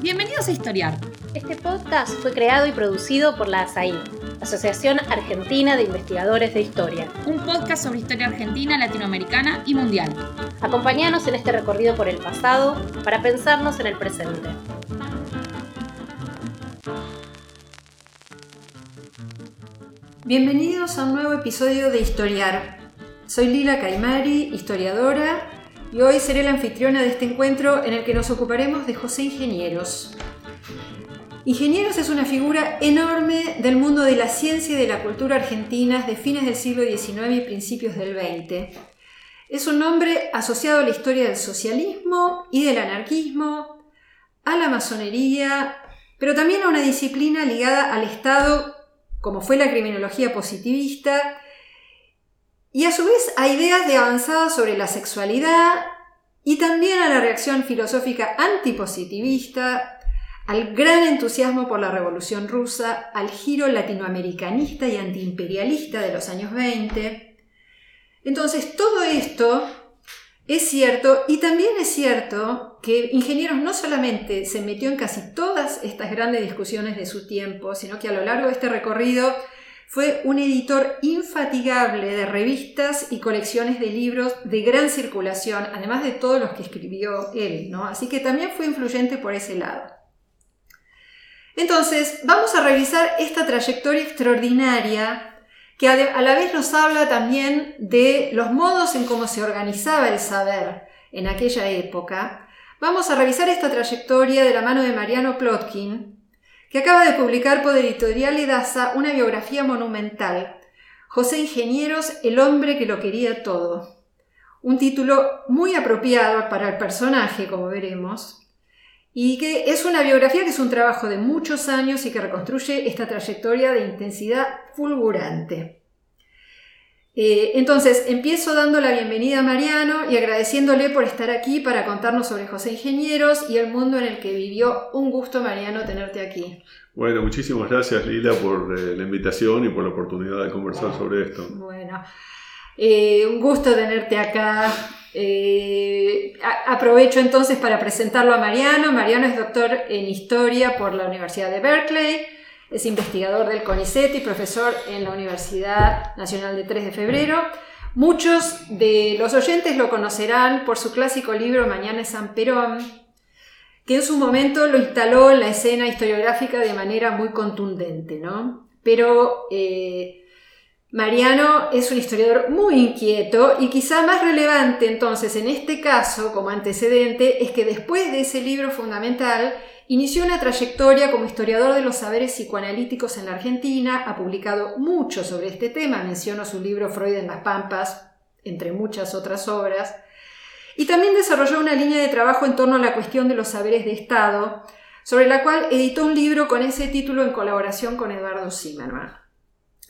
Bienvenidos a Historiar. Este podcast fue creado y producido por la ASAI, Asociación Argentina de Investigadores de Historia. Un podcast sobre historia argentina, latinoamericana y mundial. Acompáñanos en este recorrido por el pasado para pensarnos en el presente. Bienvenidos a un nuevo episodio de Historiar. Soy Lila Caimari, historiadora, y hoy seré la anfitriona de este encuentro en el que nos ocuparemos de José Ingenieros. Ingenieros es una figura enorme del mundo de la ciencia y de la cultura argentinas de fines del siglo XIX y principios del XX. Es un nombre asociado a la historia del socialismo y del anarquismo, a la masonería, pero también a una disciplina ligada al Estado, como fue la criminología positivista, y a su vez a ideas de avanzada sobre la sexualidad y también a la reacción filosófica antipositivista, al gran entusiasmo por la Revolución rusa, al giro latinoamericanista y antiimperialista de los años 20. Entonces, todo esto es cierto y también es cierto que Ingenieros no solamente se metió en casi todas estas grandes discusiones de su tiempo, sino que a lo largo de este recorrido fue un editor infatigable de revistas y colecciones de libros de gran circulación, además de todos los que escribió él, ¿no? Así que también fue influyente por ese lado. Entonces, vamos a revisar esta trayectoria extraordinaria que a la vez nos habla también de los modos en cómo se organizaba el saber en aquella época. Vamos a revisar esta trayectoria de la mano de Mariano Plotkin, que acaba de publicar por Editorial Edasa una biografía monumental, José Ingenieros, el hombre que lo quería todo. Un título muy apropiado para el personaje, como veremos, y que es una biografía que es un trabajo de muchos años y que reconstruye esta trayectoria de intensidad fulgurante. Eh, entonces, empiezo dando la bienvenida a Mariano y agradeciéndole por estar aquí para contarnos sobre José Ingenieros y el mundo en el que vivió. Un gusto, Mariano, tenerte aquí. Bueno, muchísimas gracias, Lila, por eh, la invitación y por la oportunidad de conversar sobre esto. Bueno, eh, un gusto tenerte acá. aprovecho entonces para presentarlo a Mariano. Mariano es doctor en historia por la Universidad de Berkeley. Es investigador del CONICET y profesor en la Universidad Nacional de 3 de Febrero. Muchos de los oyentes lo conocerán por su clásico libro Mañana es San Perón, que en su momento lo instaló en la escena historiográfica de manera muy contundente, ¿no? Pero eh, Mariano es un historiador muy inquieto y quizá más relevante entonces en este caso como antecedente es que después de ese libro fundamental Inició una trayectoria como historiador de los saberes psicoanalíticos en la Argentina, ha publicado mucho sobre este tema, menciono su libro Freud en las Pampas, entre muchas otras obras, y también desarrolló una línea de trabajo en torno a la cuestión de los saberes de Estado, sobre la cual editó un libro con ese título en colaboración con Eduardo Zimmerman.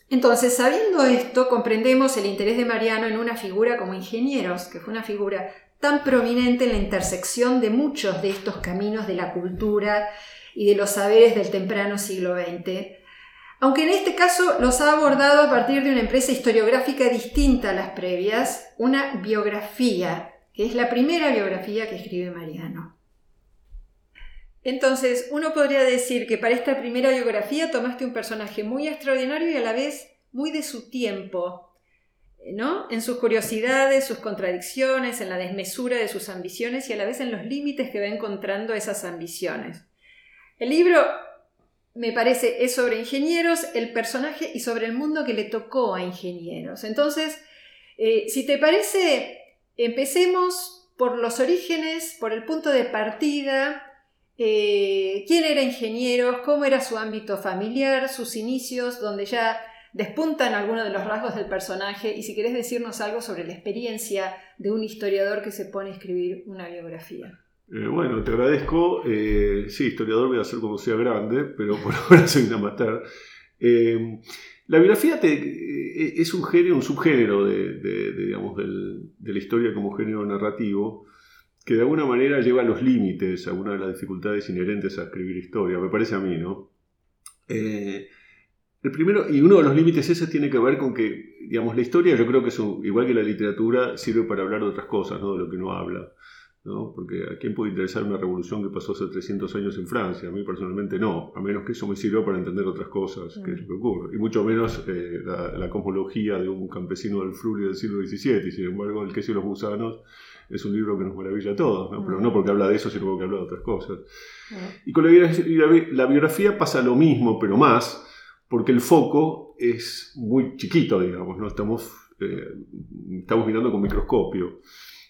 Entonces, sabiendo esto, comprendemos el interés de Mariano en una figura como ingenieros, que fue una figura tan prominente en la intersección de muchos de estos caminos de la cultura y de los saberes del temprano siglo XX, aunque en este caso los ha abordado a partir de una empresa historiográfica distinta a las previas, una biografía, que es la primera biografía que escribe Mariano. Entonces, uno podría decir que para esta primera biografía tomaste un personaje muy extraordinario y a la vez muy de su tiempo, en sus curiosidades, sus contradicciones, en la desmesura de sus ambiciones y a la vez en los límites que va encontrando esas ambiciones. El libro, me parece, es sobre ingenieros, el personaje y sobre el mundo que le tocó a ingenieros. Entonces, eh, si te parece, empecemos por los orígenes, por el punto de partida, eh, quién era ingeniero, cómo era su ámbito familiar, sus inicios, donde ya despuntan algunos de los rasgos del personaje y si querés decirnos algo sobre la experiencia de un historiador que se pone a escribir una biografía. Eh, bueno, te agradezco. Eh, sí, historiador voy a ser como sea grande, pero por ahora soy una amateur. Eh, la biografía es un género, un subgénero de, digamos, de la historia como género narrativo que de alguna manera lleva a los límites algunas de las dificultades inherentes a escribir historia, me parece a mí, ¿no? El primero, y uno de los límites ese tiene que ver con que, digamos, la historia yo creo que es igual que la literatura, sirve para hablar de otras cosas, ¿no? De lo que uno habla. ¿no? Porque a quién puede interesar una revolución que pasó hace 300 años en Francia, a mí personalmente no, a menos que eso me sirva para entender otras cosas, que es lo que ocurre, y mucho menos eh, la, cosmología de un campesino del Fluri del siglo XVII, y sin embargo el queso y los gusanos es un libro que nos maravilla a todos, ¿no? pero no porque habla de eso, sino porque habla de otras cosas. Y con la biografía pasa lo mismo, pero más, porque el foco es muy chiquito, digamos, ¿no? estamos, eh, estamos mirando con microscopio.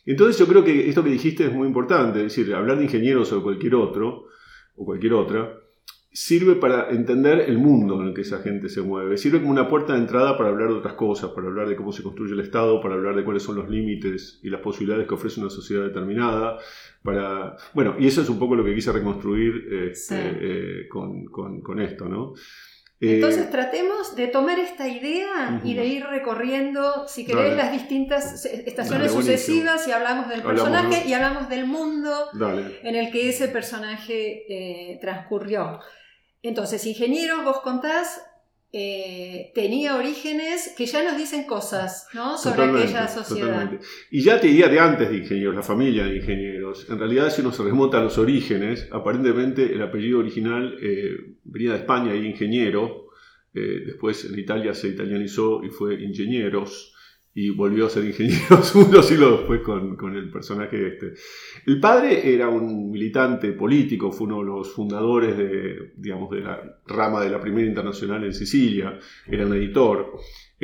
Entonces yo creo que esto que dijiste es muy importante, es decir, hablar de ingenieros o cualquier otro, o cualquier otra, sirve para entender el mundo en el que esa gente se mueve, sirve como una puerta de entrada para hablar de otras cosas, para hablar de cómo se construye el Estado, para hablar de cuáles son los límites y las posibilidades que ofrece una sociedad determinada, para... Bueno, y eso es un poco lo que quise reconstruir este, eh, con, con, esto, ¿no? Entonces eh, tratemos de tomar esta idea y de ir recorriendo, si querés, las distintas estaciones sucesivas y hablamos del personaje y hablamos del mundo en el que ese personaje eh, transcurrió. Entonces, ingeniero, vos contás, eh, tenía orígenes que ya nos dicen cosas sobre aquella sociedad. Y ya te diría de antes de ingenieros, la familia de ingenieros. En realidad, si uno se remonta a los orígenes, aparentemente el apellido original eh, venía de España y ingeniero. Eh, después en Italia se italianizó y fue ingenieros y volvió a ser ingeniero unos siglos después con, con, el personaje este. El padre era un militante político, fue uno de los fundadores de, digamos, de la rama de la primera internacional en Sicilia, era un editor,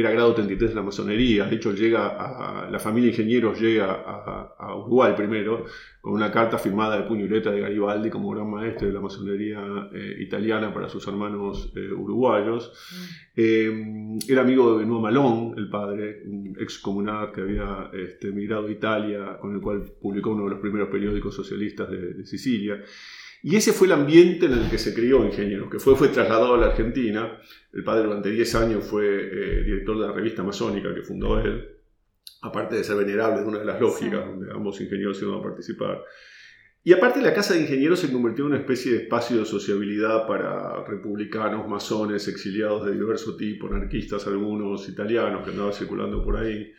era grado 33 de la masonería, de hecho llega a, la familia de ingenieros llega a, Uruguay primero, con una carta firmada de puño y letra de Garibaldi como gran maestro de la masonería eh, italiana para sus hermanos eh, uruguayos. Mm. Eh, era amigo de Benoît Malón, el padre, un ex comunal que había este, emigrado a Italia, con el cual publicó uno de los primeros periódicos socialistas de, de Sicilia. Y ese fue el ambiente en el que se crió Ingeniero, que fue, fue trasladado a la Argentina. El padre durante 10 años fue eh, director de la revista masónica que fundó él, aparte de ser venerable de una de las lógicas donde ambos ingenieros iban a participar. Y aparte la Casa de Ingenieros se convirtió en una especie de espacio de sociabilidad para republicanos, masones, exiliados de diverso tipo, anarquistas algunos, italianos que andaban circulando por ahí.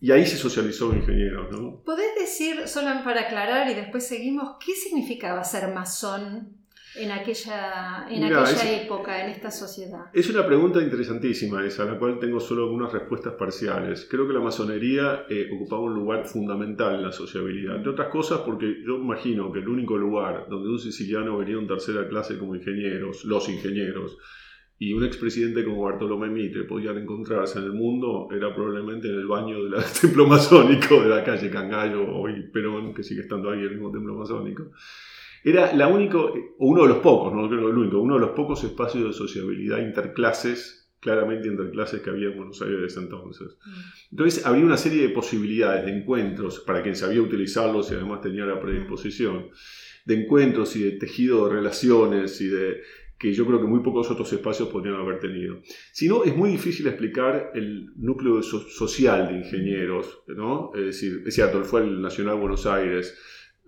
Y ahí se socializó ingenieros, ¿no? ¿Podés decir, solo para aclarar y después seguimos, qué significaba ser masón en aquella, en aquella época, en esta sociedad? Es una pregunta interesantísima esa, a la cual tengo solo algunas respuestas parciales. Creo que la masonería eh, ocupaba un lugar fundamental en la sociabilidad. Entre otras cosas porque yo imagino que el único lugar donde un siciliano venía en tercera clase como ingenieros, los ingenieros, y un expresidente como Bartolomé Mitre podían encontrarse en el mundo era probablemente en el baño del templo masónico de la calle Cangallo, hoy Perón, que sigue estando ahí el mismo templo masónico. Era la único, o uno de los pocos, no creo que el único, uno de los pocos espacios de sociabilidad interclases, claramente interclases que había en Buenos Aires entonces. Mm. Entonces había una serie de posibilidades de encuentros para quien sabía utilizarlos y además tenía la predisposición, de encuentros y de tejido de relaciones y de que yo creo que muy pocos otros espacios podrían haber tenido. Si no, es muy difícil explicar el núcleo social de ingenieros, ¿no? Es decir, es cierto, fue el Nacional Buenos Aires,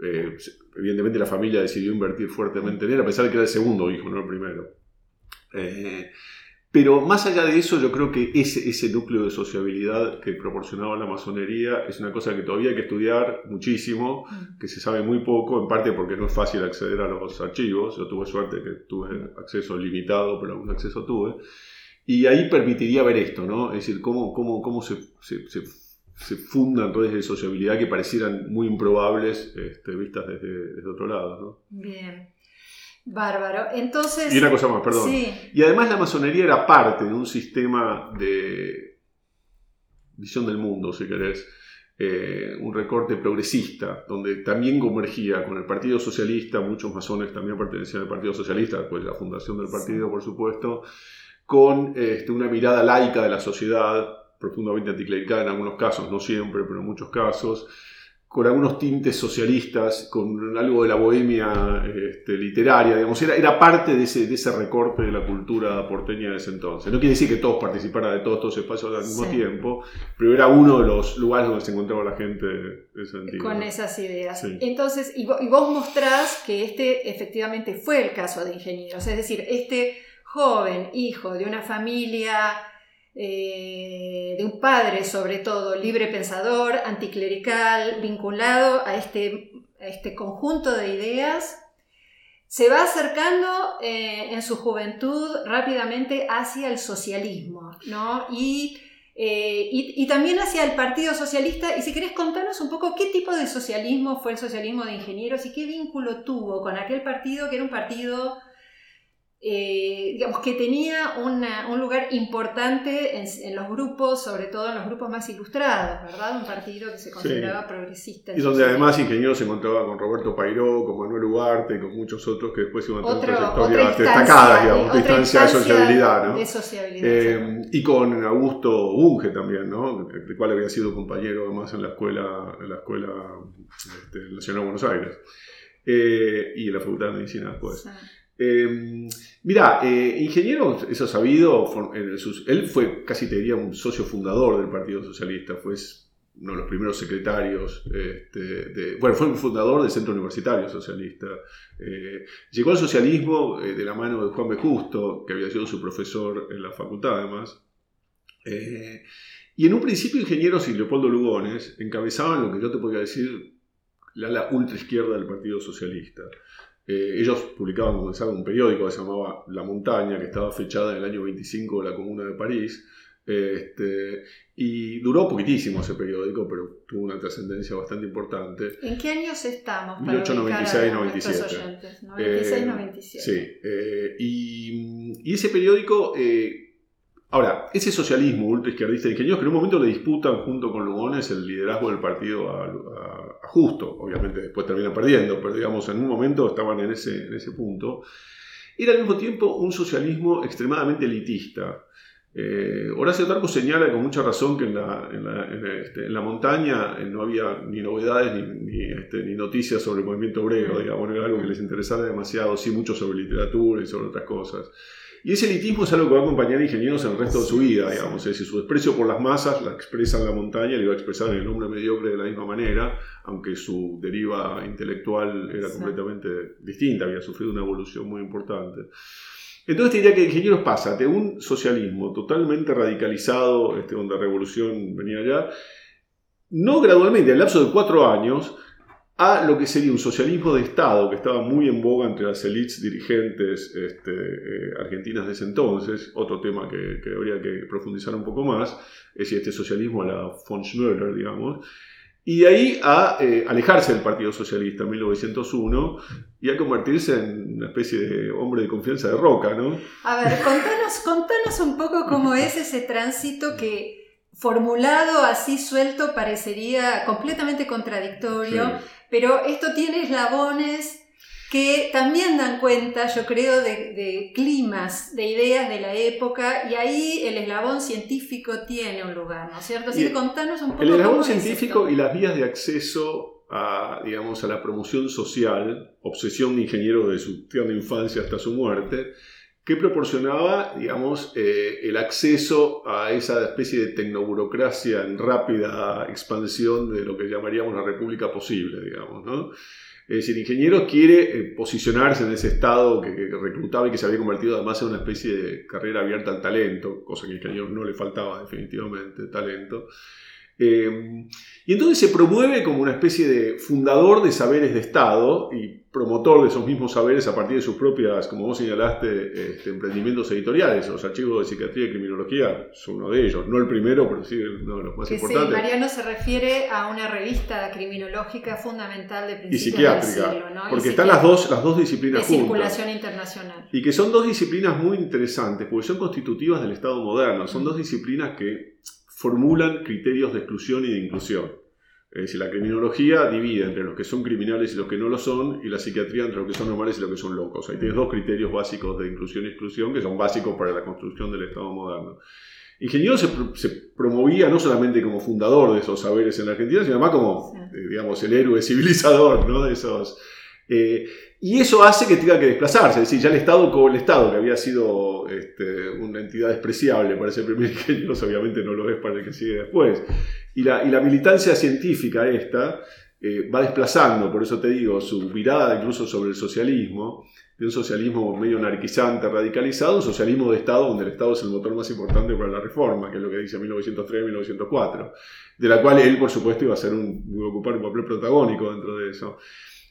eh, evidentemente la familia decidió invertir fuertemente en él, a pesar de que era el segundo hijo, no el primero. Eh, pero más allá de eso, yo creo que ese, ese núcleo de sociabilidad que proporcionaba la masonería es una cosa que todavía hay que estudiar muchísimo, mm. que se sabe muy poco, en parte porque no es fácil acceder a los archivos. Yo tuve suerte que tuve acceso limitado, pero algún acceso tuve. Y ahí permitiría ver esto, ¿no? Es decir, cómo, cómo, cómo se, se, se, fundan redes de sociabilidad que parecieran muy improbables este, vistas desde, desde otro lado, ¿no? Bien. Bárbaro. Entonces. Y una cosa más, perdón. Y además la masonería era parte de un sistema de visión del mundo, si querés. Eh, un recorte progresista, donde también convergía con el Partido Socialista, muchos masones también pertenecían al Partido Socialista, después de la fundación del partido, por supuesto, con este, una mirada laica de la sociedad, profundamente anticlerical en algunos casos, no siempre, pero en muchos casos, con algunos tintes socialistas, con algo de la bohemia este, literaria, digamos, era, era parte de ese, de ese, recorte de la cultura porteña de ese entonces. No quiere decir que todos participaran de todos estos espacios al mismo tiempo, pero era uno de los lugares donde se encontraba la gente de ese sentido. Con esas ideas. Entonces, y vos, y vos mostrás que este efectivamente fue el caso de ingenieros, es decir, este joven hijo de una familia eh, de un padre sobre todo libre pensador, anticlerical, vinculado a este, este conjunto de ideas, se va acercando eh, en su juventud rápidamente hacia el socialismo, ¿no? Y, eh, y, y, también hacia el Partido Socialista. Y si querés contarnos un poco qué tipo de socialismo fue el socialismo de ingenieros y qué vínculo tuvo con aquel partido que era un partido eh, digamos que tenía una, un lugar importante en, en, los grupos, sobre todo en los grupos más ilustrados, ¿verdad? Un partido que se consideraba sí. progresista. Y donde además Ingeniero se encontraba con Roberto Pairó, con Manuel Ugarte y con muchos otros que después iban a tener trayectorias destacadas, digamos, otra instancia de sociabilidad, ¿no? De sociabilidad eh, y con Augusto Bunge también, ¿no? El cual había sido compañero además en la escuela, en la escuela este, Nacional de Buenos Aires eh, y en la Facultad de Medicina después. Sí. Mira, eh, ingeniero, eso sabido, él fue casi te diría un socio fundador del Partido Socialista, fue uno de los primeros secretarios, este, bueno, fue un fundador del Centro Universitario Socialista. Eh, llegó al socialismo eh, de la mano de Juan B. Justo, que había sido su profesor en la facultad además. Y en un principio ingenieros y Leopoldo Lugones encabezaban lo que yo te podría decir la, la ultra izquierda del Partido Socialista. Eh, ellos publicaban, como saben, un periódico que se llamaba La Montaña, que estaba fechada en el año 25 de la Comuna de París. Este, y duró poquitísimo ese periódico, pero tuvo una trascendencia bastante importante. ¿En qué años estamos? 1896-97. 96-97. sí. Eh, y, y, ese periódico, eh, ahora, ese socialismo ultraizquierdista de ingenieros que en un momento le disputan junto con Lugones el liderazgo del partido a, a justo, obviamente después terminan perdiendo, pero digamos en un momento estaban en ese, en ese punto, era al mismo tiempo un socialismo extremadamente elitista. Eh, Horacio Tarco señala con mucha razón que en la, en la, en este, en la montaña no había ni novedades ni, ni, este, ni, noticias sobre el movimiento obrero, digamos, era algo que les interesara demasiado, sí mucho sobre literatura y sobre otras cosas. Y ese elitismo es algo que va a acompañar a ingenieros en el resto de su vida, digamos. Es decir, su desprecio por las masas la expresa en la montaña y lo va a expresar en el hombre mediocre de la misma manera, aunque su deriva intelectual era completamente distinta, había sufrido una evolución muy importante. Entonces te diría que ingenieros pasa de un socialismo totalmente radicalizado, este, donde la revolución venía ya, no gradualmente, en el lapso de cuatro años, a lo que sería un socialismo de Estado que estaba muy en boga entre las élites dirigentes este, eh, argentinas de ese entonces, otro tema que, que, habría que profundizar un poco más, es este socialismo a la von Schnöller, digamos, y de ahí a eh, alejarse del Partido Socialista en 1901 y a convertirse en una especie de hombre de confianza de Roca, ¿no? A ver, contanos, contanos un poco cómo es ese tránsito que formulado así suelto parecería completamente contradictorio. Sí pero esto tiene eslabones que también dan cuenta, yo creo, de, de, climas, de ideas de la época, y ahí el eslabón científico tiene un lugar, ¿no es cierto? Así que contanos un poco. El eslabón científico y las vías de acceso a, digamos, a la promoción social, obsesión de ingeniero de su tierna infancia hasta su muerte, que proporcionaba, digamos, eh, el acceso a esa especie de tecnoburocracia en rápida expansión de lo que llamaríamos la república posible, digamos, ¿no? Es decir, ingeniero quiere eh, posicionarse en ese estado que, que, reclutaba y que se había convertido además en una especie de carrera abierta al talento, cosa que a ingeniero no le faltaba definitivamente, talento. Eh, y entonces se promueve como una especie de fundador de saberes de Estado y promotor de esos mismos saberes a partir de sus propias, como vos señalaste, este, emprendimientos editoriales. Los archivos de psiquiatría y criminología son uno de ellos, no el primero, pero sí uno de los más que importantes. Sí, Mariano se refiere a una revista criminológica fundamental de principios y psiquiátrica, del siglo, ¿no? porque están las dos, las dos disciplinas de juntas. circulación internacional. Y que son dos disciplinas muy interesantes, porque son constitutivas del Estado moderno. Son dos disciplinas que formulan criterios de exclusión y de inclusión. Es decir, la criminología divide entre los que son criminales y los que no lo son, y la psiquiatría entre los que son normales y los que son locos. Ahí tienes dos criterios básicos de inclusión y exclusión que son básicos para la construcción del Estado moderno. Ingeniero se, se promovía no solamente como fundador de esos saberes en la Argentina, sino además como, sí. eh, digamos, el héroe civilizador ¿no? de esos... Eh, y eso hace que tenga que desplazarse, es decir, ya el Estado el Estado, que había sido este, una entidad despreciable para ese primer ingeniero, obviamente no lo es para el que sigue después. Y la, y la militancia científica esta eh, va desplazando, por eso te digo, su mirada incluso sobre el socialismo, de un socialismo medio anarquizante, radicalizado, un socialismo de Estado donde el Estado es el motor más importante para la reforma, que es lo que dice 1903-1904, de la cual él, por supuesto, iba a, ser un, iba a ocupar un papel protagónico dentro de eso.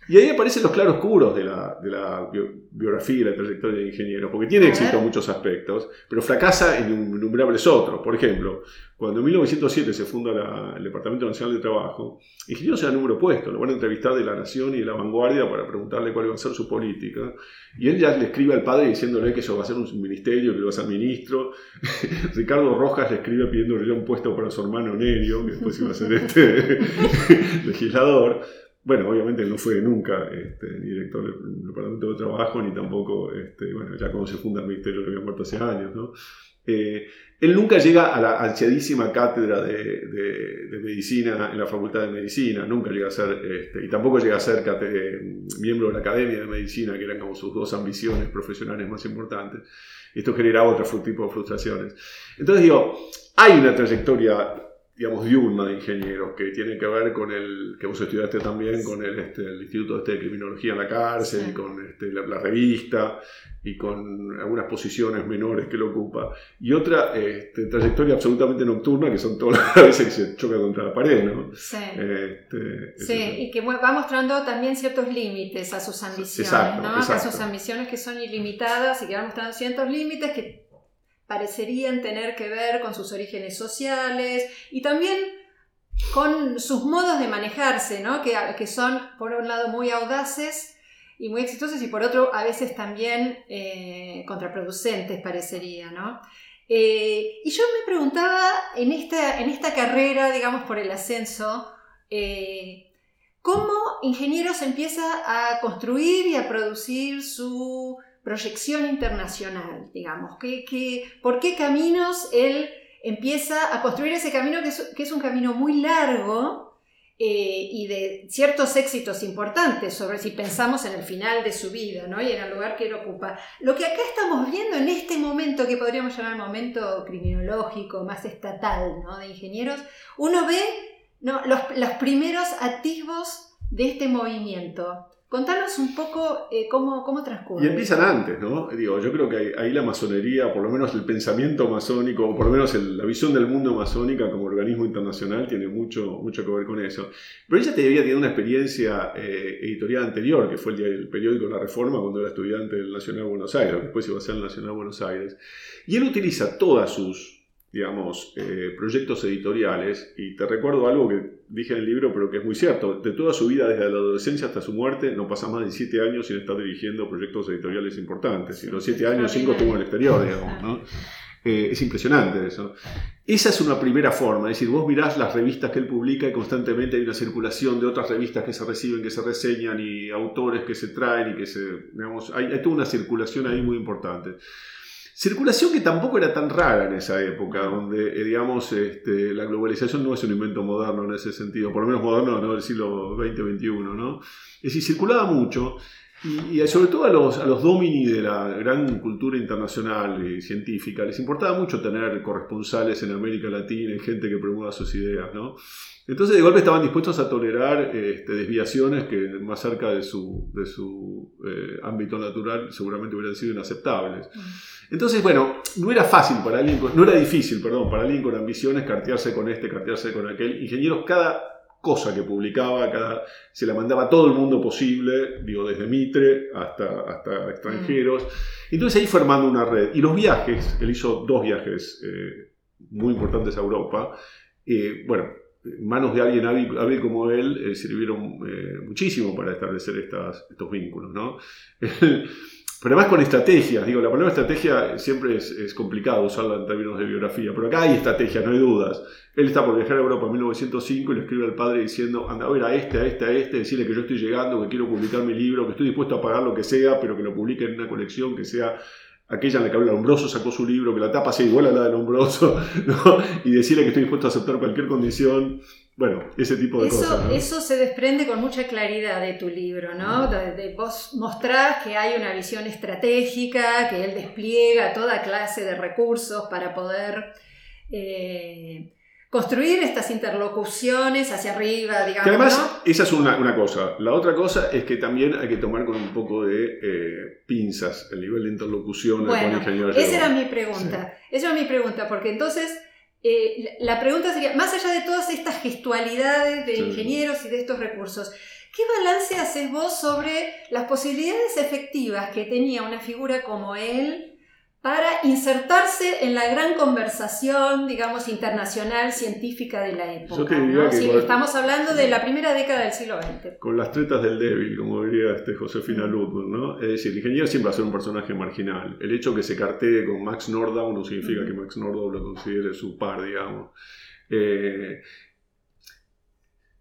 Y ahí aparecen los claroscuros de la, de la biografía y la trayectoria de ingeniero, porque tiene éxito en muchos aspectos, pero fracasa en innumerables otros. Por ejemplo, cuando en 1907 se funda el Departamento Nacional de Trabajo, ingeniero se da número puesto, lo van a entrevistar de La Nación y de La Vanguardia para preguntarle cuál iba a ser su política, y él ya le escribe al padre diciéndole que eso va a ser un ministerio, que lo va a ser ministro. Ricardo Rojas le escribe pidiéndole un puesto para su hermano Nerio, que después iba a ser este legislador. Bueno, obviamente no fue nunca este, director del Departamento de Trabajo, ni tampoco, este, bueno, ya cuando se funda el Ministerio le había muerto hace años, ¿no? Eh, él nunca llega a la ansiadísima cátedra de, medicina en la Facultad de Medicina, nunca llega a ser, este, y tampoco llega a ser miembro de la Academia de Medicina, que eran como sus dos ambiciones profesionales más importantes. Esto generaba otro tipo de frustraciones. Entonces digo, hay una trayectoria digamos, diurna de ingenieros, que tiene que ver con el, que vos estudiaste también, con el, este, el Instituto este de Criminología en la cárcel, y con este, la, revista, y con algunas posiciones menores que lo ocupa. Y otra este, trayectoria absolutamente nocturna, que son todas las veces que se choca contra la pared, ¿no? Sí. Este, sí, y que va mostrando también ciertos límites a sus ambiciones, ¿no? A sus ambiciones que son ilimitadas y que van mostrando ciertos límites que parecerían tener que ver con sus orígenes sociales y también con sus modos de manejarse, ¿no? que, que son, por un lado, muy audaces y muy exitosos y por otro, a veces también eh, contraproducentes, parecería. ¿no? Eh, y yo me preguntaba en esta, en esta carrera, digamos, por el ascenso, eh, ¿cómo ingenieros empieza a construir y a producir su proyección internacional, digamos, que, por qué caminos él empieza a construir ese camino que es, un camino muy largo eh, y de ciertos éxitos importantes, sobre si pensamos en el final de su vida ¿no? y en el lugar que él ocupa. Lo que acá estamos viendo en este momento, que podríamos llamar momento criminológico, más estatal, ¿no? de ingenieros, uno ve los, los primeros atisbos de este movimiento. Contanos un poco eh, cómo, cómo, transcurre. Y empiezan antes, ¿no? Digo, yo creo que ahí, la masonería, por lo menos el pensamiento masónico, o por lo menos la visión del mundo masónica como organismo internacional, tiene mucho, mucho que ver con eso. Pero ella te había tenido una experiencia eh, editorial anterior, que fue el, periódico La Reforma, cuando era estudiante del Nacional de Buenos Aires, después iba a ser el Nacional de Buenos Aires. Y él utiliza todas sus digamos, eh, proyectos editoriales, y te recuerdo algo que dije en el libro, pero que es muy cierto, de toda su vida, desde la adolescencia hasta su muerte, no pasa más de siete años sin estar dirigiendo proyectos editoriales importantes, y los siete años, cinco estuvo en el exterior, digamos, ¿no? Eh, es impresionante eso. Esa es una primera forma, es decir, vos mirás las revistas que él publica y constantemente hay una circulación de otras revistas que se reciben, que se reseñan y autores que se traen y que se, digamos, hay, hay toda una circulación ahí muy importante. Circulación que tampoco era tan rara en esa época, donde, eh, digamos, este, la globalización no es un invento moderno en ese sentido, por lo menos moderno ¿no? del siglo XX-XXI, ¿no? Es decir, circulaba mucho, y, sobre todo a los, a los domini de la gran cultura internacional y científica, les importaba mucho tener corresponsales en América Latina y gente que promueva sus ideas, ¿no? Entonces de golpe estaban dispuestos a tolerar este, desviaciones que más cerca de su, de su eh, ámbito natural seguramente hubieran sido inaceptables. Entonces, bueno, no era fácil para alguien, no era difícil, perdón, para alguien con ambiciones cartearse con este, cartearse con aquel. Ingenieros, cada cosa que publicaba, cada, se la mandaba a todo el mundo posible, digo, desde Mitre hasta, hasta extranjeros. Entonces ahí formando una red. Y los viajes, él hizo dos viajes eh, muy importantes a Europa. Eh, bueno, manos de alguien hábil, como él eh, sirvieron muchísimo para establecer estas, estos vínculos, ¿no? Pero además con estrategias, digo, la palabra estrategia siempre es, complicado usarla en términos de biografía, pero acá hay estrategia, no hay dudas. Él está por viajar a Europa en 1905 y le escribe al padre diciendo, anda a ver a este, a este, a este, decirle que yo estoy llegando, que quiero publicar mi libro, que estoy dispuesto a pagar lo que sea, pero que lo publique en una colección que sea aquella en la que habla Lombroso sacó su libro, que la tapa sea igual a la de Lombroso, y decirle que estoy dispuesto a aceptar cualquier condición. Bueno, ese tipo de cosas. Eso se desprende con mucha claridad de tu libro, ¿no? De, vos mostrás que hay una visión estratégica, que él despliega toda clase de recursos para poder eh, construir estas interlocuciones hacia arriba, digamos. Que además, esa es una, cosa. La otra cosa es que también hay que tomar con un poco de eh, pinzas el nivel de interlocución bueno, Esa era mi pregunta. Esa era mi pregunta, porque entonces eh, la pregunta sería, más allá de todas estas gestualidades de ingenieros y de estos recursos, ¿Qué balance haces vos sobre las posibilidades efectivas que tenía una figura como él para insertarse en la gran conversación, digamos, internacional, científica de la época? Yo te diría ¿no? que Sí, con- estamos hablando de la primera década del siglo XX. Con las tretas del débil, como diría este Josefina Ludwig, ¿no? Es decir, el ingeniero siempre va a ser un personaje marginal. El hecho que se cartee con Max Nordau no significa que Max Nordau lo considere su par, digamos. Eh,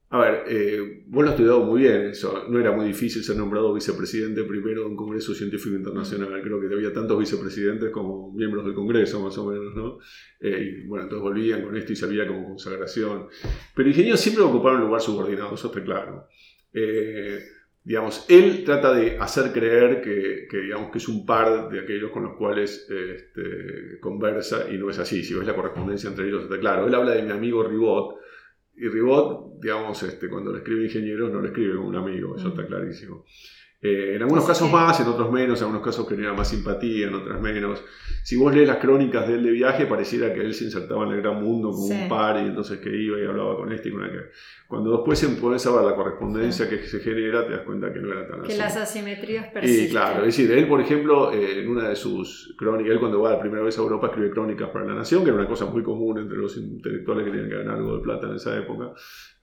a ver, eh, vos lo has estudiado muy bien, eso. No era muy difícil ser nombrado vicepresidente primero de un Congreso Científico Internacional. Creo que había tantos vicepresidentes como miembros del Congreso, más o menos, ¿no? Eh, y bueno, entonces volvían con esto y servía como consagración. Pero ingenieros siempre ocuparon un lugar subordinado, eso está claro. Eh, digamos, él trata de hacer creer que, que, digamos, que es un par de aquellos con los cuales este, conversa y no es así. Si ves la correspondencia entre ellos, está claro. Él habla de mi amigo Ribot y Ribot, digamos, este, cuando le escribe ingenieros no le escribe como un amigo, eso está clarísimo. Eh, en algunos casos que- más, en otros menos, en algunos casos genera más simpatía, en otros menos. Si vos lees las crónicas de él de viaje, pareciera que él se insertaba en el gran mundo como Sí. un par y entonces que iba y hablaba con este y con aquel. Cuando después podés saber la correspondencia que se genera, te das cuenta que no era tan Que así. las asimetrías persisten. Y claro, es decir, él, por ejemplo, eh, en una de sus crónicas, él cuando va la primera vez a Europa escribe crónicas para la nación, que era una cosa muy común entre los intelectuales que tenían que ganar algo de plata en esa época,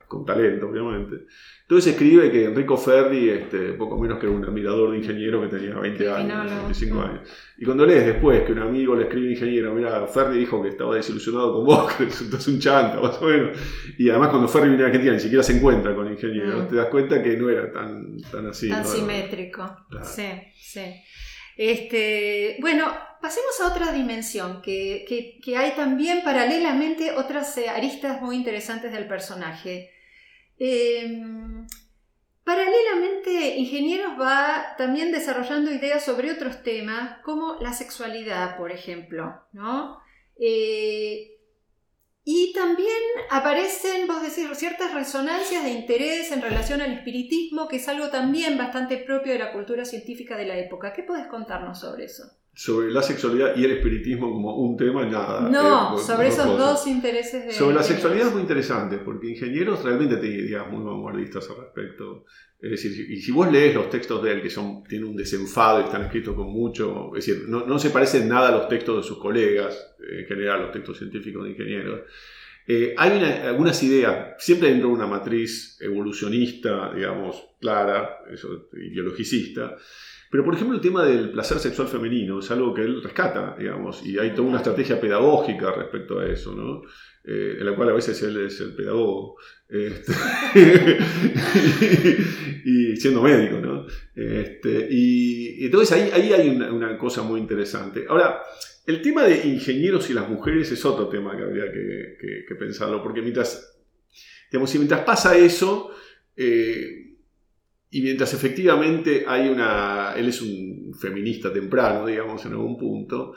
con talento, obviamente. Entonces escribe que Enrico Ferri, este, poco menos que un admirador de ingeniero que tenía 20 años, Criminólogo. 25 Mm. años. Y cuando lees después que un amigo le escribe ingeniero, mira, Ferri dijo que estaba desilusionado con vos, que resultás un chanta, más o menos. Y además cuando Ferri viene a Argentina ni siquiera se encuentra con ingenieros, Mm. te das cuenta que no era tan, tan así. Tan ¿no? simétrico. Claro. Sí, sí. Este, bueno, pasemos a otra dimensión, que, que- que hay también paralelamente otras eh, aristas muy interesantes del personaje. Eh, paralelamente, Ingenieros va también desarrollando ideas sobre otros temas, como la sexualidad, por ejemplo, ¿no? Eh, y también aparecen, vos decís, ciertas resonancias de interés en relación al espiritismo, que es algo también bastante propio de la cultura científica de la época. ¿Qué podés contarnos sobre eso? Sobre la sexualidad y el espiritismo como un tema, nada. No, Eh, sobre esos cosas. dos intereses de... Sobre la sexualidad es muy interesante, porque ingenieros realmente tienen ideas muy vanguardistas al respecto. Es decir, y si vos lees los textos de él, que son, tienen un desenfado y están escritos con mucho, es decir, no, no se parecen nada a los textos de sus colegas, eh, en general los textos científicos de ingenieros. Eh, hay una- algunas ideas, siempre dentro de una matriz evolucionista, digamos, clara, eso, ideologicista, pero, por ejemplo, el tema del placer sexual femenino es algo que él rescata, digamos, y hay toda una estrategia pedagógica respecto a eso, ¿no? Eh, en la cual a veces él es el pedagogo, este, y siendo médico, ¿no? Este, y, y entonces ahí, ahí hay una, una cosa muy interesante. Ahora, el tema de ingenieros y las mujeres es otro tema que habría que, que- que pensarlo, porque mientras, digamos, si mientras pasa eso, eh, y mientras efectivamente hay una. Él es un feminista temprano, digamos, en algún punto.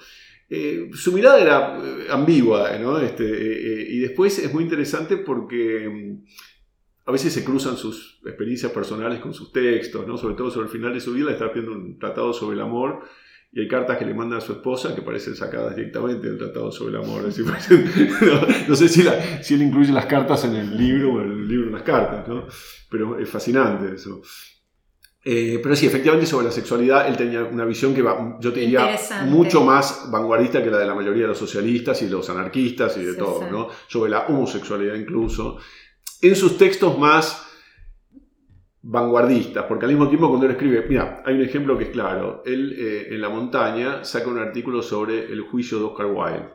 eh, su mirada era eh, ambigua, ¿no? Este, eh, y después es muy interesante porque mm, a veces se cruzan sus experiencias personales con sus textos, ¿no? Sobre todo sobre el final de su vida, está viendo un tratado sobre el amor. Y hay cartas que le manda a su esposa que parecen sacadas directamente del Tratado sobre el Amor. Decir, no, no sé si, la- si él incluye las cartas en el libro o en el libro en las cartas, ¿no? pero es fascinante eso. Eh, pero sí, efectivamente sobre la sexualidad él tenía una visión que va, yo te diría mucho más vanguardista que la de la mayoría de los socialistas y los anarquistas y de Sí, todo, sí. ¿no? sobre la homosexualidad incluso, en sus textos más vanguardistas, porque al mismo tiempo cuando él escribe, mira, hay un ejemplo que es claro, él eh, en La Montaña saca un artículo sobre el juicio de Oscar Wilde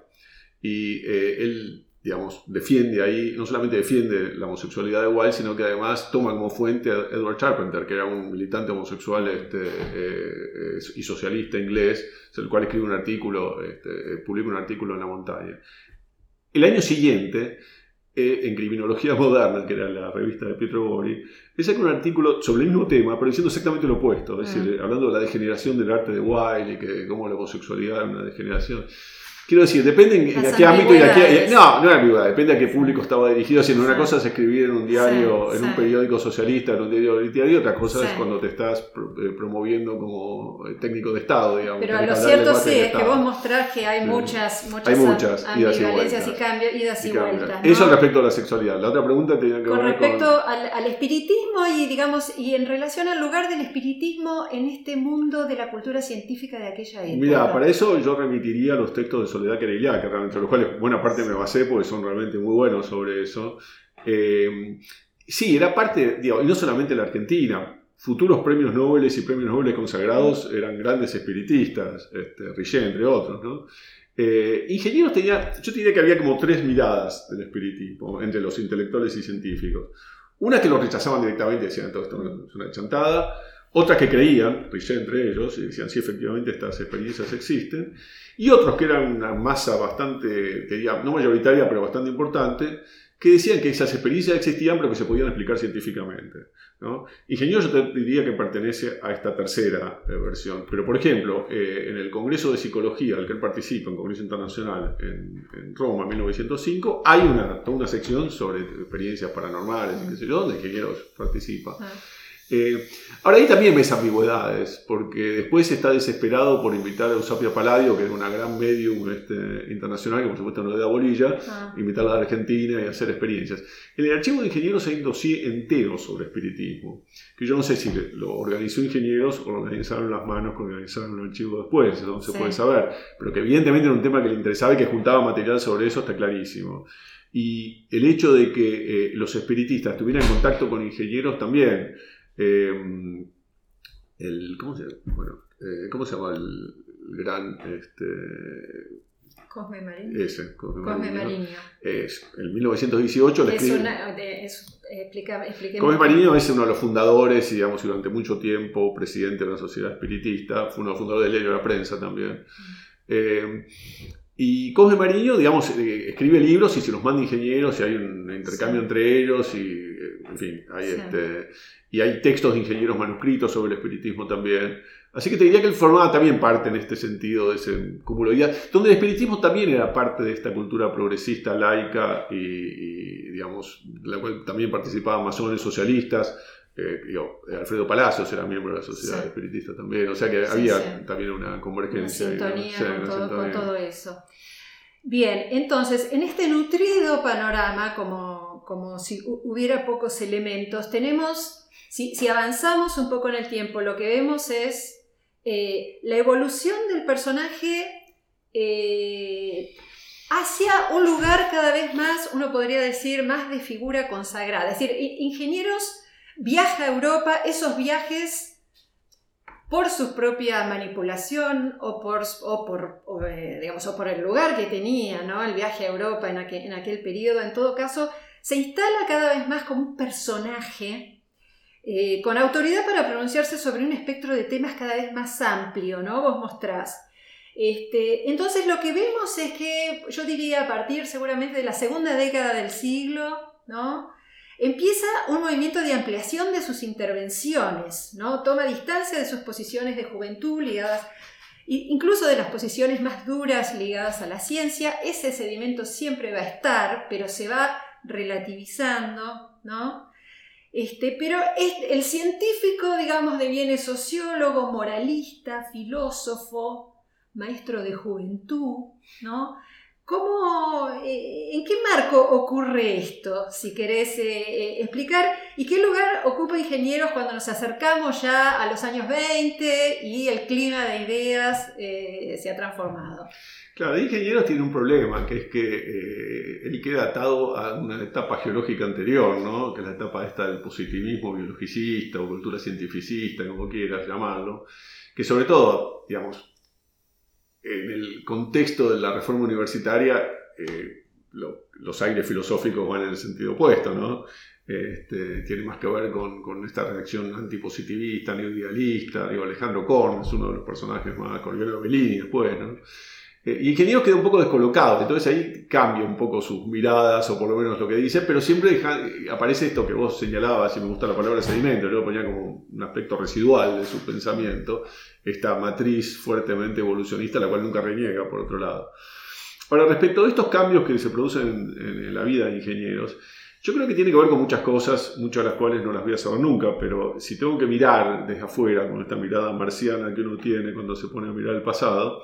y eh, él, digamos, defiende ahí, no solamente defiende la homosexualidad de Wilde, sino que además toma como fuente a Edward Charpenter, que era un militante homosexual este, eh, y socialista inglés, el cual escribe un artículo, este, publica un artículo en La Montaña. El año siguiente, eh, en Criminología Moderna, que era la revista de Pietro Gori, él saca un artículo sobre el mismo tema, pero diciendo exactamente lo opuesto, es decir, hablando de la degeneración del arte de Wilde y que cómo la homosexualidad era una degeneración. Quiero decir, depende en, en qué ámbito y a qué. No, no era ambigüedad, depende a qué público estaba dirigido. Si una cosa es escribir en un diario, Sí, en un periódico socialista, en un diario literario, otra cosa es cuando te estás eh, promoviendo como eh, técnico de Estado, digamos. Pero lo cierto sí es que vos mostrás que hay muchas, muchas, Hay muchas am- idas y ambivalencias y vueltas. cambios, idas y, Y vueltas. Eso respecto a la sexualidad. La otra pregunta tenía que Con ver respecto con. al, al espiritismo y digamos y en relación al lugar del espiritismo en este mundo de la cultura científica de aquella época. Mira, para eso yo remitiría los textos de Soledad Querellá, que realmente, los cuales buena parte me basé porque son realmente muy buenos sobre eso. Eh, sí, era parte, digo, y no solamente la Argentina. Futuros premios Nobel y premios Nobel consagrados eran grandes espiritistas, este, Richet, entre otros, ¿no? Eh, ingenieros tenía, yo diría que había como tres miradas del espiritismo entre los intelectuales y científicos. Una que lo rechazaban directamente, decían todo esto es una chantada. Otras que creían, Richet entre ellos, y decían sí, efectivamente estas experiencias existen. Y otros que eran una masa bastante, diría, no mayoritaria, pero bastante importante, que decían que esas experiencias existían, pero que se podían explicar científicamente. ¿no? Ingeniero yo te diría que pertenece a esta tercera eh, versión. Pero, por ejemplo, eh, en el Congreso de Psicología al que él participa, en Congreso Internacional en, en Roma, en 1905, hay una, toda una sección sobre experiencias paranormales, y qué sé yo, donde ingenieros participa. Ah. Eh, ahora ahí también ves ambigüedades, porque después está desesperado por invitar a Eusapia Palladio, que es una gran medium este, internacional, que por supuesto no le da bolilla, Ah. invitarla a Argentina y hacer experiencias. En el archivo de ingenieros hay un dossier entero sobre espiritismo, que yo no sé si lo organizó ingenieros o lo organizaron las manos que organizaron el archivo después, eso no se Sí. puede saber, pero que evidentemente era un tema que le interesaba y que juntaba material sobre eso, está clarísimo. Y el hecho de que eh, los espiritistas tuvieran contacto con ingenieros también. Eh, el, ¿cómo, se, bueno, eh, ¿Cómo se llama el, el gran... Este, Cosme Marín. ese, Cosme Cosme. Mariño. Es, en 1918 le Es escribe... una, de- es- explica- expliquemos. Cosme Mariño es uno de los fundadores y, digamos, durante mucho tiempo presidente de una sociedad espiritista, fue uno de los fundadores del diario La Prensa también. Eh, y Cosme Mariño, digamos, eh, escribe libros y se los manda ingenieros y hay un intercambio Sí. entre ellos y, eh, en fin, hay, Sí. este, y hay textos de ingenieros manuscritos sobre el espiritismo también. Así que te diría que él formaba también parte en este sentido de ese cúmulo de ideas, donde el espiritismo también era parte de esta cultura progresista, laica y, y, digamos, la cual también participaban masones socialistas. Eh, digo, Alfredo Palacios era miembro de la sociedad Sí. espiritista también, o sea que Sí, había sí. también una Una convergencia. sintonía, digamos, sí, con, una todo, con sintonía. todo eso. Bien, entonces, en este nutrido panorama, como, como si hu- hubiera pocos elementos, tenemos, si, avanzamos un poco en el tiempo, lo que vemos es eh, la evolución del personaje eh, hacia un lugar cada vez más, uno podría decir, más de figura consagrada. Es decir, ingenieros viaja a Europa, esos viajes por su propia manipulación o por, o por, eh, digamos, o por el lugar que tenía, ¿no? el viaje a Europa en aquel, en aquel periodo, en todo caso, se instala cada vez más como un personaje eh, con autoridad para pronunciarse sobre un espectro de temas cada vez más amplio, ¿no? Vos mostrás. Este, entonces lo que vemos es que, yo diría a partir seguramente de la segunda década del siglo, ¿no? empieza un movimiento de ampliación de sus intervenciones, ¿no? Toma distancia de sus posiciones de juventud ligadas, incluso de las posiciones más duras ligadas a la ciencia. Ese sedimento siempre va a estar, pero se va relativizando, ¿no? Este, pero es- el científico, digamos, deviene sociólogo, moralista, filósofo, maestro de juventud, ¿no? ¿Cómo, eh, ¿En qué marco ocurre esto, si querés eh, eh, explicar? ¿Y qué lugar ocupa Ingenieros cuando nos acercamos ya a los años 20 y el clima de ideas se ha transformado? Claro, ingenieros tiene un problema, que es que él queda atado a una etapa geológica anterior, ¿no? que es la etapa esta del positivismo biologicista o cultura cientificista, como quieras llamarlo, que sobre todo, digamos, en el contexto de la reforma universitaria, eh, lo- los aires filosóficos van en el sentido opuesto, ¿no? Este, tiene más que ver con, con esta reacción antipositivista, neoidealista. Digo, Alejandro Korn es uno de los personajes más, Corriero Bellini después, ¿no? Eh, y Ingeniero queda un poco descolocado, entonces ahí cambia un poco sus miradas, o por lo menos lo que dice, pero siempre deja- aparece esto que vos señalabas, y me gusta la palabra sedimento, yo lo ponía como un aspecto residual de su pensamiento, esta matriz fuertemente evolucionista, la cual nunca reniega, por otro lado. Ahora, respecto a estos cambios que se producen en, la vida de ingenieros, yo creo que tiene que ver con muchas cosas, muchas de las cuales no las voy a saber nunca, pero si tengo que mirar desde afuera, con esta mirada marciana que uno tiene cuando se pone a mirar el pasado,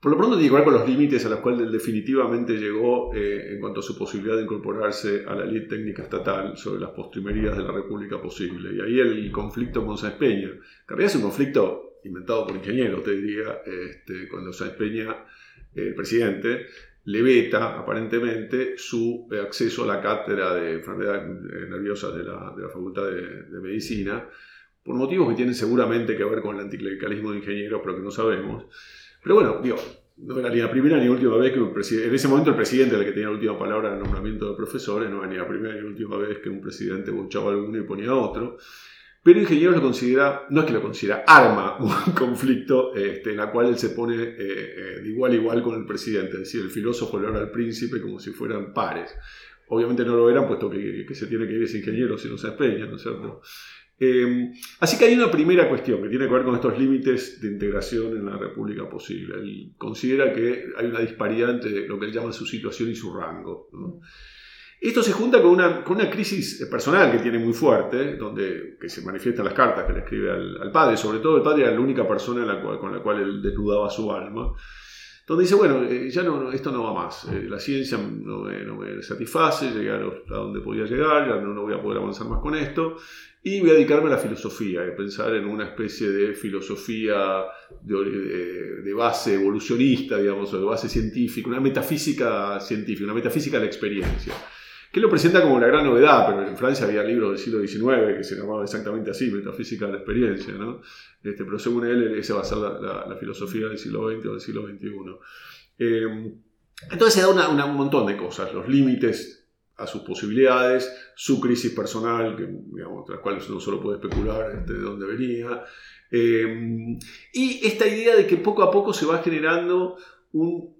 por lo pronto tiene que ver con los límites a los cuales definitivamente llegó eh, en cuanto a su posibilidad de incorporarse a la ley técnica estatal sobre las postrimerías de la República posible. Y ahí el conflicto con Sáenz Peña, que en realidad es un conflicto inventado por ingenieros, te diría, este, cuando Sáenz Peña, eh, el presidente, le veta aparentemente su acceso a la cátedra de enfermedades eh, nerviosas de la, de la Facultad de, de Medicina, por motivos que tienen seguramente que ver con el anticlericalismo de ingenieros, pero que no sabemos. Pero bueno, digo, no era ni la primera ni la última vez que un presidente, en ese momento el presidente era el que tenía la última palabra en el nombramiento de profesores, no era ni la primera ni la última vez que un presidente bochaba a alguno y ponía a otro. Pero ingeniero lo considera, no es que lo considera, arma un conflicto este, en la cual él se pone eh, eh, de igual a igual con el presidente, es decir, el filósofo le habla al príncipe como si fueran pares. Obviamente no lo eran, puesto que, se tiene que ir ese ingeniero si no se empeña, ¿no es cierto? Em, así que hay una primera cuestión que tiene que ver con estos límites de integración en la República posible. Él considera que hay una disparidad entre lo que él llama su situación y su rango. Esto se junta con una, con crisis personal que tiene muy fuerte, donde, que se manifiesta en las cartas que le escribe al, padre. Sobre todo el padre era la única persona con la cual él desnudaba su alma donde dice, bueno, eh, ya no, esto no va más, eh, la ciencia no me, satisface, llegué a, donde podía llegar, ya no, voy a poder avanzar más con esto, y voy a dedicarme a la filosofía, a pensar en una especie de filosofía de, base evolucionista, digamos, o de base científica, una metafísica científica, una metafísica de la experiencia que lo presenta como la gran novedad, pero en Francia había libros del siglo XIX que se llamaban exactamente así, Metafísica de la Experiencia, ¿no? Este, pero según él, esa va a ser la, filosofía del siglo XX o del siglo XXI. Em, entonces se da un montón de cosas, los límites a sus posibilidades, su crisis personal, que, digamos, las cuales uno solo puede especular este, de dónde venía, em, y esta idea de que poco a poco se va generando un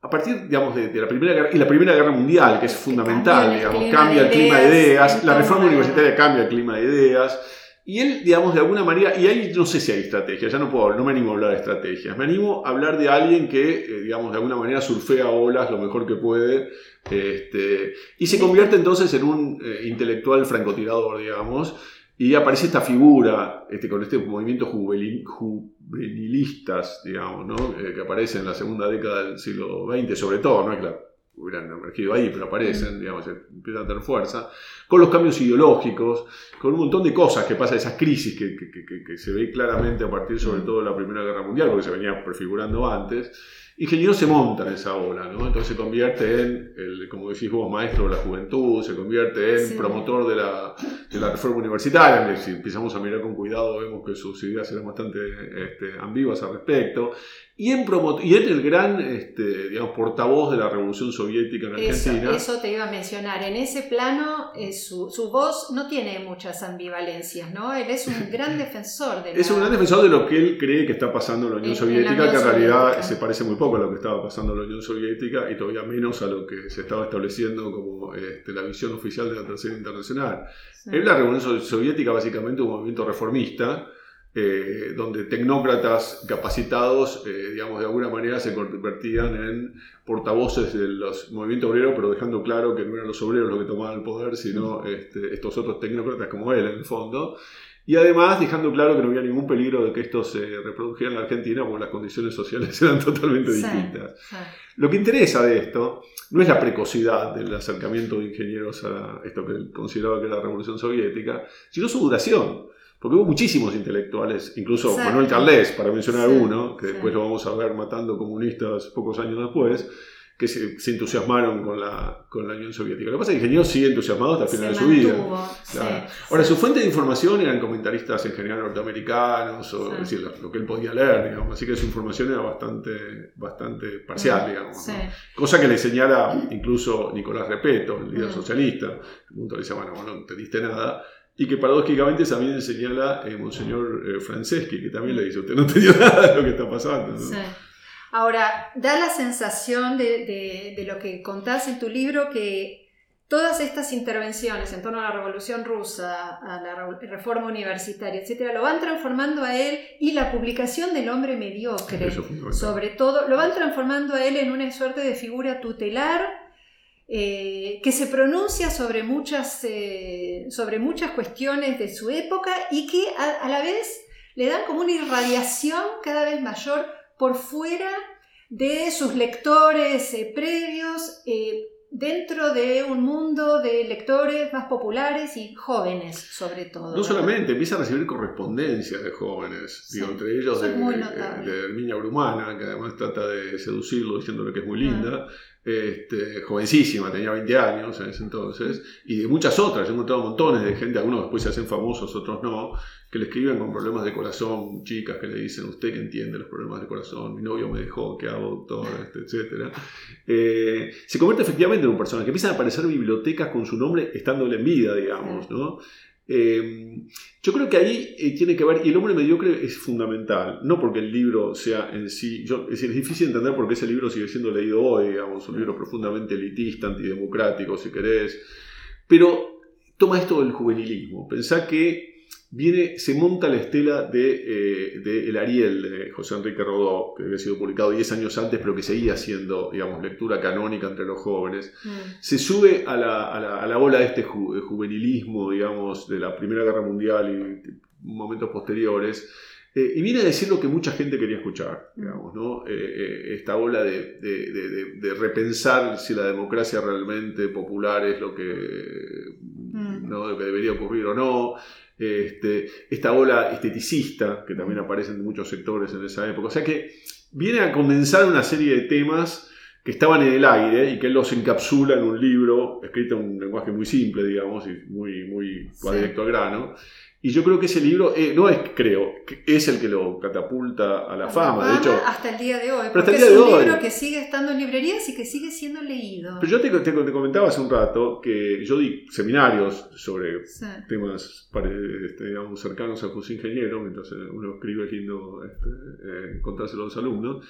a partir, digamos, de, la Primera Guerra, y la Primera Guerra Mundial, que es fundamental, digamos, cambia el clima de ideas, la reforma universitaria cambia el clima de ideas, y él, digamos, de alguna manera, y ahí no sé si hay estrategia, ya no puedo, no me animo a hablar de estrategias, me animo a hablar de alguien que, eh, digamos, de alguna manera surfea olas lo mejor que puede, este, y se convierte entonces en un eh, intelectual francotirador, digamos, y aparece esta figura, este, con este movimiento juvenilistas, digamos, ¿no? Eh, que aparece en la segunda década del siglo XX, sobre todo, no es que hubieran emergido ahí, pero aparecen, mm. digamos, empiezan a tener fuerza, con los cambios ideológicos, con un montón de cosas que pasa, esas crisis que, que, que se ve claramente a partir sobre mm. todo de la Primera Guerra Mundial, porque se venía prefigurando antes, Ingeniero se monta en esa ola, ¿no? Entonces se convierte en, el, como decís vos, maestro de la juventud, se convierte en promotor de la, de la, reforma universitaria, si empezamos a mirar con cuidado vemos que sus ideas eran bastante este, ambiguas al respecto, y en, y en el gran este, digamos, portavoz de la revolución soviética en Argentina. Eso, te iba a mencionar, en ese plano eh, su, su, voz no tiene muchas ambivalencias, ¿no? Él es un gran defensor de Es un gran defensor de lo que él cree que está pasando en la Unión Soviética, que en realidad se parece muy poco a lo que estaba pasando en la Unión Soviética y todavía menos a lo que se estaba estableciendo como este, la visión oficial de la Tercera Internacional. En la Revolución Soviética básicamente un movimiento reformista, eh, donde tecnócratas capacitados, eh, digamos, de alguna manera se convertían en portavoces de los movimientos obreros, pero dejando claro que no eran los obreros los que tomaban el poder, sino este, estos otros tecnócratas como él, en el fondo. Y además dejando claro que no había ningún peligro de que esto se reprodujera en la Argentina porque las condiciones sociales eran totalmente distintas. Lo que interesa de esto no es la precocidad del acercamiento de ingenieros a esto que consideraba que era la revolución soviética, sino su duración. Porque hubo muchísimos intelectuales, incluso Manuel Carles, para mencionar uno, que después lo vamos a ver matando comunistas pocos años después, que se, entusiasmaron con la, con la Unión Soviética. Lo que pasa es que el ingeniero sigue entusiasmado hasta el final de su vida. Ahora, su fuente de información eran comentaristas en general norteamericanos, o es decir, lo, que él podía leer, digamos. Así que su información era bastante, bastante parcial, digamos. Cosa que le señala incluso Nicolás Repeto, el líder socialista. El punto le dice, bueno, no entendiste nada. Y que paradójicamente también señala el eh, Monseñor eh, Franceschi, que también le dice, usted no entendió nada de lo que está pasando. Ahora, da la sensación de, lo que contás en tu libro que todas estas intervenciones en torno a la Revolución Rusa, a la reforma universitaria, etcétera, lo van transformando a él y la publicación del hombre mediocre, sobre todo, lo van transformando a él en una suerte de figura tutelar eh, que se pronuncia sobre muchas, eh, sobre muchas cuestiones de su época y que a, la vez le dan como una irradiación cada vez mayor por fuera de sus lectores eh, previos dentro de un mundo de lectores más populares y jóvenes, sobre todo. No solamente, empieza a recibir correspondencia de jóvenes, digo, entre ellos de, de, Herminia Brumana, que además trata de seducirlo diciéndole que es muy linda. Este, jovencísima, tenía 20 años en ese entonces, y de muchas otras. He encontrado montones de gente, algunos después se hacen famosos, otros no, que le escriben con problemas de corazón, chicas que le dicen, usted que entiende los problemas de corazón, mi novio me dejó, ¿qué hago, doctor? Este, etc. Eh, se convierte efectivamente en un personaje, que empiezan a aparecer bibliotecas con su nombre estándole en vida, digamos, ¿no? Eh, yo creo que ahí eh, tiene que ver, y el hombre mediocre es fundamental, no porque el libro sea en sí, yo, es, difícil entender por qué ese libro sigue siendo leído hoy, digamos, un libro profundamente elitista, antidemocrático, si querés, pero toma esto del juvenilismo, pensá que viene, se monta la estela de, eh, El Ariel de José Enrique Rodó, que había sido publicado 10 años antes, pero que seguía siendo, digamos, lectura canónica entre los jóvenes. Mm. Se sube a la, a, la, ola de este juvenilismo, digamos, de la Primera Guerra Mundial y momentos posteriores. Eh, y viene a decir lo que mucha gente quería escuchar, mm. digamos, ¿no? Eh, esta ola de, de, repensar si la democracia realmente popular es lo que, ¿no? lo que debería ocurrir o no, este, esta ola esteticista que también aparece en muchos sectores en esa época. O sea que viene a condensar una serie de temas que estaban en el aire y que él los encapsula en un libro escrito en un lenguaje muy simple, digamos, y muy, muy directo al grano. Y yo creo que ese libro, eh, no es creo, es el que lo catapulta a la, fama, de hecho. Hasta el día de hoy, porque es un libro que sigue estando en librerías y que sigue siendo leído. Pero yo te, te, comentaba hace un rato que yo di seminarios sobre temas este, digamos, cercanos a sus Ingeniero, mientras uno escribe lindo este, eh, contárselo a los alumnos.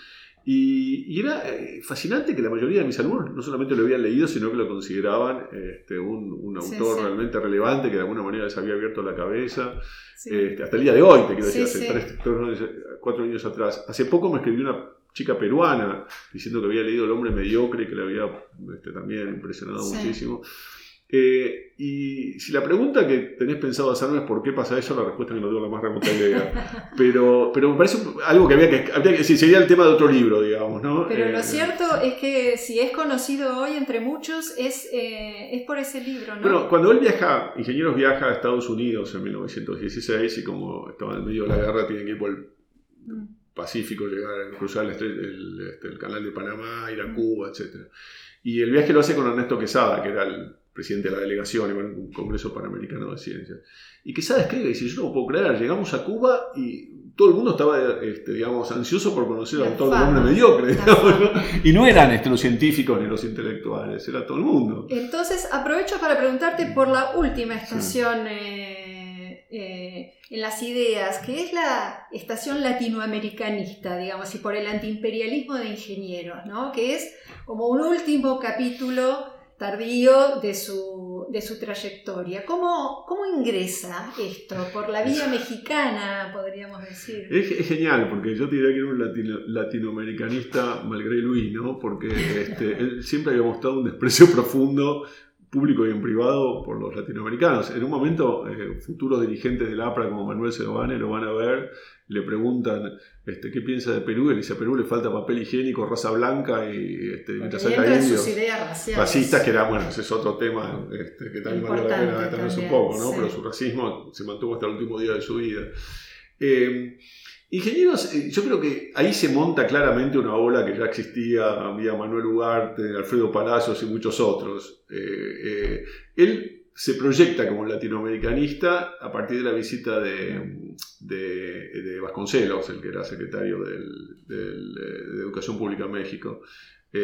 Y, era eh, fascinante que la mayoría de mis alumnos no solamente lo habían leído, sino que lo consideraban este, un, autor realmente relevante que de alguna manera les había abierto la cabeza. Este, hasta el día de hoy, te quiero decir, hace cuatro años atrás. Hace poco me escribió una chica peruana diciendo que había leído El hombre mediocre y que le había este, también impresionado muchísimo. Eh, y si la pregunta que tenés pensado hacerme es por qué pasa eso, la respuesta es que no tengo la más remota idea. Pero, pero me parece algo que había que, había que sería el tema de otro libro, digamos, ¿no? Pero lo eh, cierto es que si es conocido hoy entre muchos, es, eh, es por ese libro, ¿no? Bueno, cuando él viaja, Ingenieros viaja a Estados Unidos en 1916 y como estaba en medio de la guerra, tienen que ir por el mm. Pacífico, llegar, cruzar el, el, este, el, canal de Panamá, ir a mm. Cuba, etc. Y el viaje lo hace con Ernesto Quesada, que era el presidente de la delegación, en un Congreso Panamericano de Ciencias. Y quizás escribe y dice, yo no puedo creer, llegamos a Cuba y todo el mundo estaba, este, digamos, ansioso por conocer a todo el hombre mediocre, y no eran este, los científicos ni los intelectuales, era todo el mundo. Entonces, aprovecho para preguntarte por la última estación eh, eh, en las ideas, que es la estación latinoamericanista, digamos, y por el antiimperialismo de ingenieros, ¿no? que es como un último capítulo tardío de su, de su trayectoria. ¿Cómo, ¿Cómo, ingresa esto? ¿Por la vía mexicana, podríamos decir? Es, genial, porque yo diría que era un latinoamericanista malgré Luis, ¿no? Porque este, él siempre había mostrado un desprecio profundo público y en privado por los latinoamericanos. En un momento, eh, futuros dirigentes del APRA como Manuel Sedovane lo van a ver, le preguntan este, qué piensa de Perú, y le dice a Perú le falta papel higiénico, raza blanca y este, mientras sus ideas raciales. racistas, que era, bueno, ese es otro tema este, que también vale la pena detenerse un poco, ¿no? Pero su racismo se mantuvo hasta el último día de su vida. Eh, Ingenieros, eh, yo creo que ahí se monta claramente una ola que ya existía vía Manuel Ugarte, Alfredo Palacios y muchos otros. Eh, eh, él se proyecta como latinoamericanista a partir de la visita de, Vasconcelos, el que era secretario de Educación Pública en México.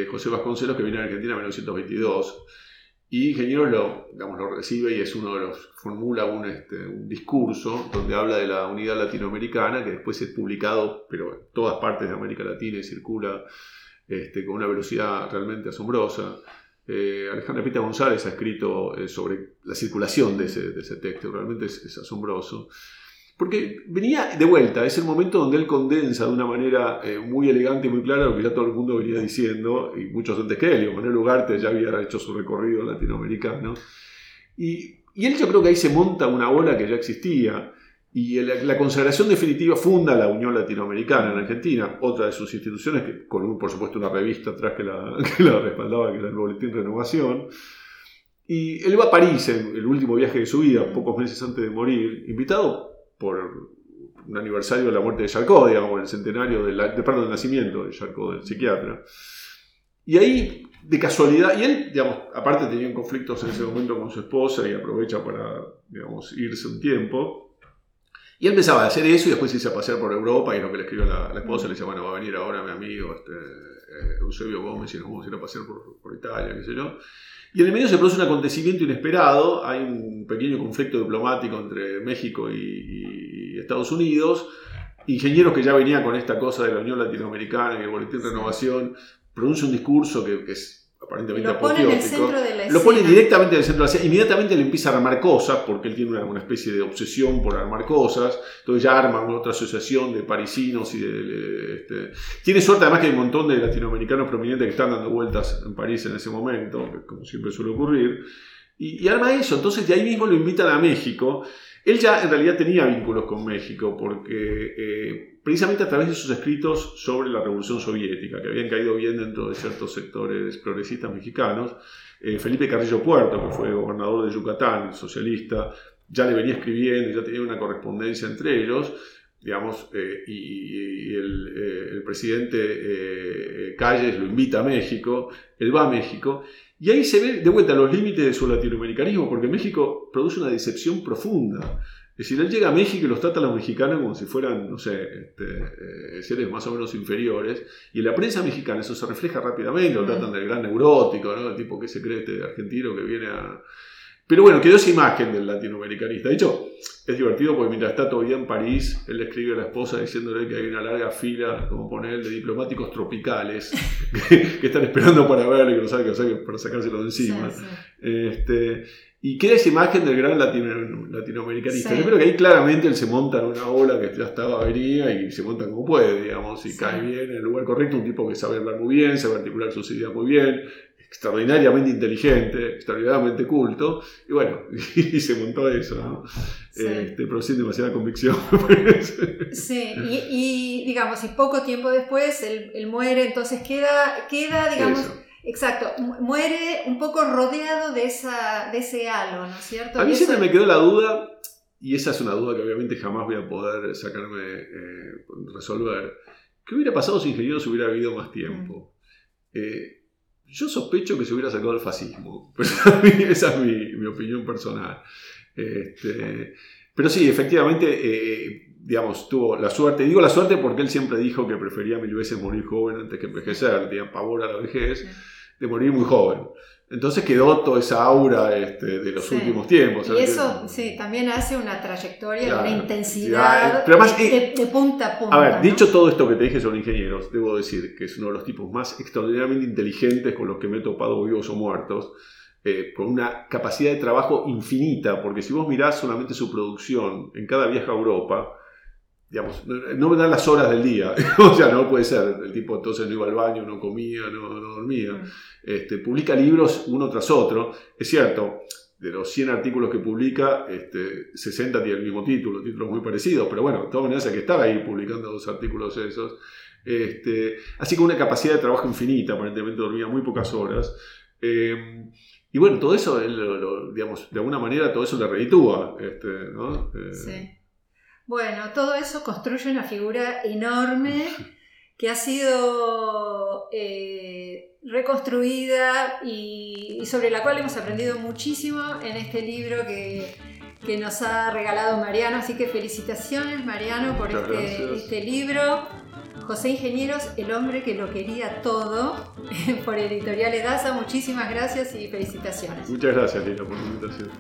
José Vasconcelos, que viene a Argentina en 1922 y Ingenieros lo, digamos, lo recibe y es uno de los, formula un, este, un discurso donde habla de la unidad latinoamericana, que después es publicado, pero en todas partes de América Latina y circula este, con una velocidad realmente asombrosa. Eh, Alejandra Pita González ha escrito eh, sobre la circulación de ese, texto, realmente es, asombroso. Porque venía de vuelta, es el momento donde él condensa de una manera eh, muy elegante y muy clara lo que ya todo el mundo venía diciendo, y muchos antes que él, Manuel Ugarte ya había hecho su recorrido latinoamericano. Y, y él yo creo que ahí se monta una ola que ya existía, y la consagración definitiva funda la Unión Latinoamericana en Argentina, otra de sus instituciones, que, con por supuesto una revista atrás que la, que la respaldaba, que era el Boletín Renovación. Y él va a París en el último viaje de su vida, pocos meses antes de morir, invitado por un aniversario de la muerte de Charcot, digamos, el centenario del, de, nacimiento de Charcot, del psiquiatra. Y ahí, de casualidad, y él, digamos, aparte tenía conflictos en ese momento con su esposa y aprovecha para, digamos, irse un tiempo. Y él empezaba a hacer eso y después se hizo a pasear por Europa y lo que le escribió la, la esposa le decía, bueno, va a venir ahora mi amigo este, eh, Eusebio Gómez y nos vamos a ir a pasear por, por, Italia, qué sé yo. Y en el medio se produce un acontecimiento inesperado, hay un pequeño conflicto diplomático entre México y, y Estados Unidos, ingenieros que ya venían con esta cosa de la Unión Latinoamericana y el Boletín de Renovación, pronuncia un discurso que, que es aparentemente lo pone en el centro de la Lo pone directamente en el centro de la escena. Inmediatamente le empieza a armar cosas, porque él tiene una, una, especie de obsesión por armar cosas. Entonces ya arma otra asociación de parisinos y de, de, este... Tiene suerte además que hay un montón de latinoamericanos prominentes que están dando vueltas en París en ese momento, como siempre suele ocurrir. Y, y arma eso. Entonces de ahí mismo lo invitan a México. Él ya en realidad tenía vínculos con México, porque eh, precisamente a través de sus escritos sobre la Revolución Soviética, que habían caído bien dentro de ciertos sectores progresistas mexicanos, eh, Felipe Carrillo Puerto, que fue gobernador de Yucatán, socialista, ya le venía escribiendo, ya tenía una correspondencia entre ellos, digamos, eh, y, y el, eh, el, presidente eh, Calles lo invita a México, él va a México, y ahí se ve de vuelta los límites de su latinoamericanismo, porque México produce una decepción profunda. Es decir, él llega a México y los trata a los mexicanos como si fueran, no sé, este, eh, seres más o menos inferiores. Y en la prensa mexicana eso se refleja rápidamente, lo tratan del gran neurótico, ¿no? El tipo que se cree este argentino que viene a... Pero bueno, quedó esa imagen del latinoamericanista. De hecho, es divertido porque mientras está todavía en París, él le escribe a la esposa diciéndole que hay una larga fila, como pone él, de diplomáticos tropicales que, que, están esperando para verle, que no saben qué hacer para sacárselo de encima. Sí, sí. Este, y queda esa imagen del gran latino, latinoamericanista. Sí. Yo creo que ahí claramente él se monta en una ola que ya estaba venida y se monta como puede, digamos, y cae bien en el lugar correcto, un tipo que sabe hablar muy bien, sabe articular sus ideas muy bien, extraordinariamente inteligente, extraordinariamente culto, y bueno, y se montó eso, ¿no? Sí. Este, pero sin demasiada convicción. sí, y, y, digamos, y poco tiempo después él, él muere, entonces queda, queda digamos, eso. exacto, muere un poco rodeado de, esa, de ese halo, ¿no es cierto? A mí siempre me quedó la duda, y esa es una duda que obviamente jamás voy a poder sacarme, eh, resolver, ¿qué hubiera pasado si Ingeniero se hubiera habido más tiempo? Eh, yo sospecho que se hubiera sacado el fascismo, pero esa es mi, mi opinión personal. Este, pero sí, efectivamente, eh, digamos, tuvo la suerte. Digo la suerte porque él siempre dijo que prefería mil veces morir joven antes que envejecer, tenía pavor a la vejez, de morir muy joven. Entonces quedó toda esa aura este, de los sí. últimos tiempos. Y eso sí, también hace una trayectoria, claro, una intensidad pero además, de, eh, de, punta a punta. A ver, ¿no? dicho todo esto que te dije sobre ingenieros, debo decir que es uno de los tipos más extraordinariamente inteligentes con los que me he topado vivos o muertos. Eh, con una capacidad de trabajo infinita, porque si vos mirás solamente su producción en cada viaje a Europa, digamos, no me dan las horas del día, o sea, no puede ser, el tipo entonces no iba al baño, no comía, no, no dormía, este, publica libros uno tras otro, es cierto, de los 100 artículos que publica, este, 60 tienen el mismo título, títulos muy parecidos, pero bueno, de todas maneras hay que estar ahí publicando dos artículos esos, este, así que una capacidad de trabajo infinita, aparentemente dormía muy pocas horas, eh, y bueno, todo eso, lo, lo, digamos, de alguna manera todo eso le reditúa. Este, ¿no? eh, sí. Bueno, todo eso construye una figura enorme que ha sido eh, reconstruida y, y, sobre la cual hemos aprendido muchísimo en este libro que, que nos ha regalado Mariano. Así que felicitaciones, Mariano, por este, este libro. José Ingenieros, el hombre que lo quería todo, por Editorial Edasa. Muchísimas gracias y felicitaciones. Muchas gracias, Lina, por la invitación.